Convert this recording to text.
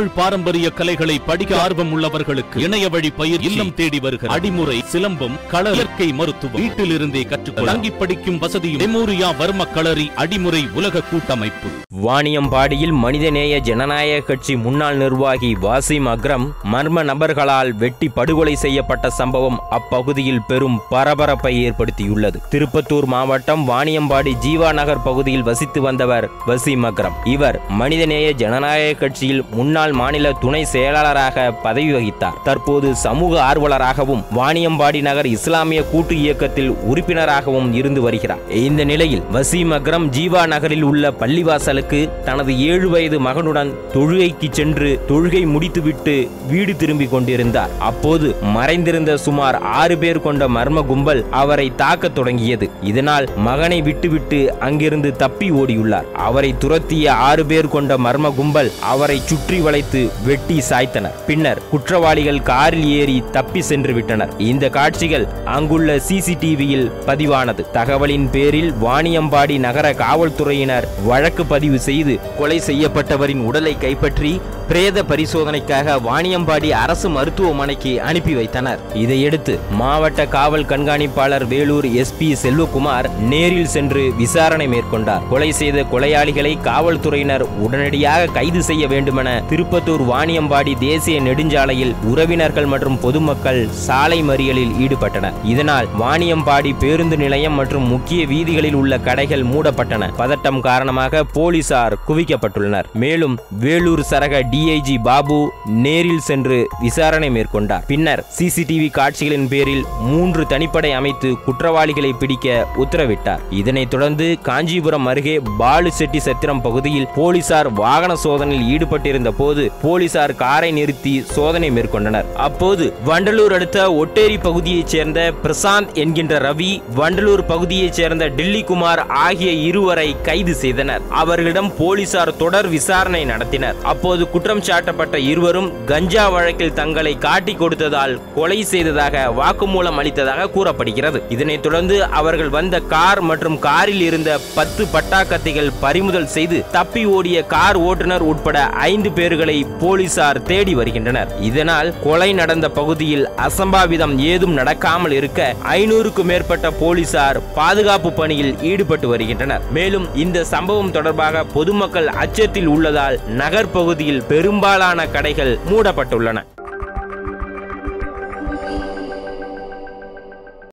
தமிழ் பாரம்பரிய கலைகளை படிக்க ஆர்வம் உள்ளவர்களுக்கு இணைய வழி பயிர் இல்லம் தேடி வருகிற அடிமுறை சிலம்பம் கள இயற்கை மருத்துவம். வீட்டில் இருந்தே கற்றுக்கொள்ள தங்கி படிக்கும் வசதியும் மெமோரியா வர்ம களரி அடிமுறை உலக கூட்டமைப்பு. வாணியம்பாடியில் மனிதநேய ஜனநாயக கட்சி முன்னாள் நிர்வாகி வாசிம் அக்ரம் மர்ம நபர்களால் வெட்டி படுகொலை செய்யப்பட்ட சம்பவம் அப்பகுதியில் பெரும் பரபரப்பை ஏற்படுத்தியுள்ளது. திருப்பத்தூர் மாவட்டம் வாணியம்பாடி ஜீவா நகர் பகுதியில் வசித்து வந்தவர் வசிம் அக்ரம். இவர் மனிதநேய ஜனநாயக கட்சியில் முன்னாள் மாநில துணை செயலாளராக பதவி வகித்தார். தற்போது சமூக ஆர்வலராகவும் வாணியம்பாடி நகர் இஸ்லாமிய கூட்டு இயக்கத்தில் உறுப்பினராகவும் இருந்து வருகிறார். இந்த நிலையில் வசீம் அக்ரம் ஜீவா நகரில் உள்ள பள்ளிவாசலுக்கு தனது ஏழு வயது மகனுடன் தொழுகைக்கு சென்று தொழுகை முடித்துவிட்டு வீடு திரும்பிக் கொண்டிருந்தார். அப்போது மறைந்திருந்த சுமார் ஆறு பேர் கொண்ட மர்ம கும்பல் அவரை தாக்கத் தொடங்கியது. இதனால் மகனை விட்டுவிட்டு அங்கிருந்து தப்பி ஓடியுள்ளார். அவரை துரத்திய ஆறு பேர் கொண்ட மர்ம கும்பல் அவரை சுற்றி வளை வளைத்து வெட்டி சாய்த்தனர் பின்னர் குற்றவாளிகள் காரில் ஏறி தப்பி சென்று விட்டனர். இந்த காட்சிகள் அங்குள்ள சிசிடிவியில் பதிவானது. தகவலின் பேரில் வாணியம்பாடி நகர காவல்துறையினர் வழக்கு பதிவு செய்து கொலை செய்யப்பட்டவரின் உடலை கைப்பற்றி பிரேத பரிசோதனைக்காக வாணியம்பாடி அரசு மருத்துவமனைக்கு அனுப்பி வைத்தனர். இதையடுத்து மாவட்ட காவல் கண்காணிப்பாளர் வேலூர் எஸ்பி செல்வகுமார் நேரில் சென்று விசாரணை மேற்கொண்டார். கொலை செய்த கொலையாளிகளை காவல்துறையினர் உடனடியாக கைது செய்ய வேண்டுமென திருப்பத்தூர் வாணியம்பாடி தேசிய நெடுஞ்சாலையில் உறவினர்கள் மற்றும் பொதுமக்கள் சாலை மறியலில் ஈடுபட்டனர். இதனால் வாணியம்பாடி பேருந்து நிலையம் மற்றும் முக்கிய வீதிகளில் உள்ள கடைகள் மூடப்பட்டன. பதட்டம் காரணமாக போலீசார் குவிக்கப்பட்டுள்ளனர். மேலும் வேலூர் சரக டி. டிஐஜி பாபு நேரில் சென்று விசாரணை மேற்கொண்டார். பின்னர் சிசிடிவி காட்சிகளின் பேரில் மூன்று தனிப்படை அமைத்து குற்றவாளிகளை பிடிக்க உத்தரவிட்டார். இதனைத் தொடர்ந்து காஞ்சிபுரம் அருகே பாலு செட்டி சத்திரம் பகுதியில் போலீசார் வாகன சோதனையில் ஈடுபட்டிருந்த போது போலீசார் காரை நிறுத்தி சோதனை மேற்கொண்டனர். அப்போது வண்டலூர் அடுத்த ஒட்டேரி பகுதியைச் சேர்ந்த பிரசாந்த் என்கின்ற ரவி வண்டலூர் பகுதியைச் சேர்ந்த டில்லி குமார் ஆகிய இருவரை கைது செய்தனர். அவர்களிடம் போலீசார் தொடர் விசாரணை நடத்தினர். அப்போது குற்ற குற்றம் சாட்டப்பட்ட இருவரும் கஞ்சா வழக்கில் தங்களை காட்டி கொடுத்ததால் கொலை செய்ததாக வாக்குமூலம் அளித்ததாக கூறப்படுகிறது. இதனைத் தொடர்ந்து அவர்கள் வந்த கார் மற்றும் காரில் இருந்த பத்து பட்டாக்கத்தைகள் பறிமுதல் செய்து தப்பி ஓடிய கார் ஓட்டுநர் உட்பட ஐந்து பேர்களை போலீசார் தேடி வருகின்றனர். இதனால் கொலை நடந்த பகுதியில் அசம்பாவிதம் ஏதும் நடக்காமல் இருக்க ஐநூறுக்கும் மேற்பட்ட போலீசார் பாதுகாப்பு பணியில் ஈடுபட்டு வருகின்றனர். மேலும் இந்த சம்பவம் தொடர்பாக பொதுமக்கள் அச்சத்தில் உள்ளதால் நகர்ப்பகுதியில் பெரும் பெரும்பாலான கடைகள் மூடப்பட்டுள்ளன.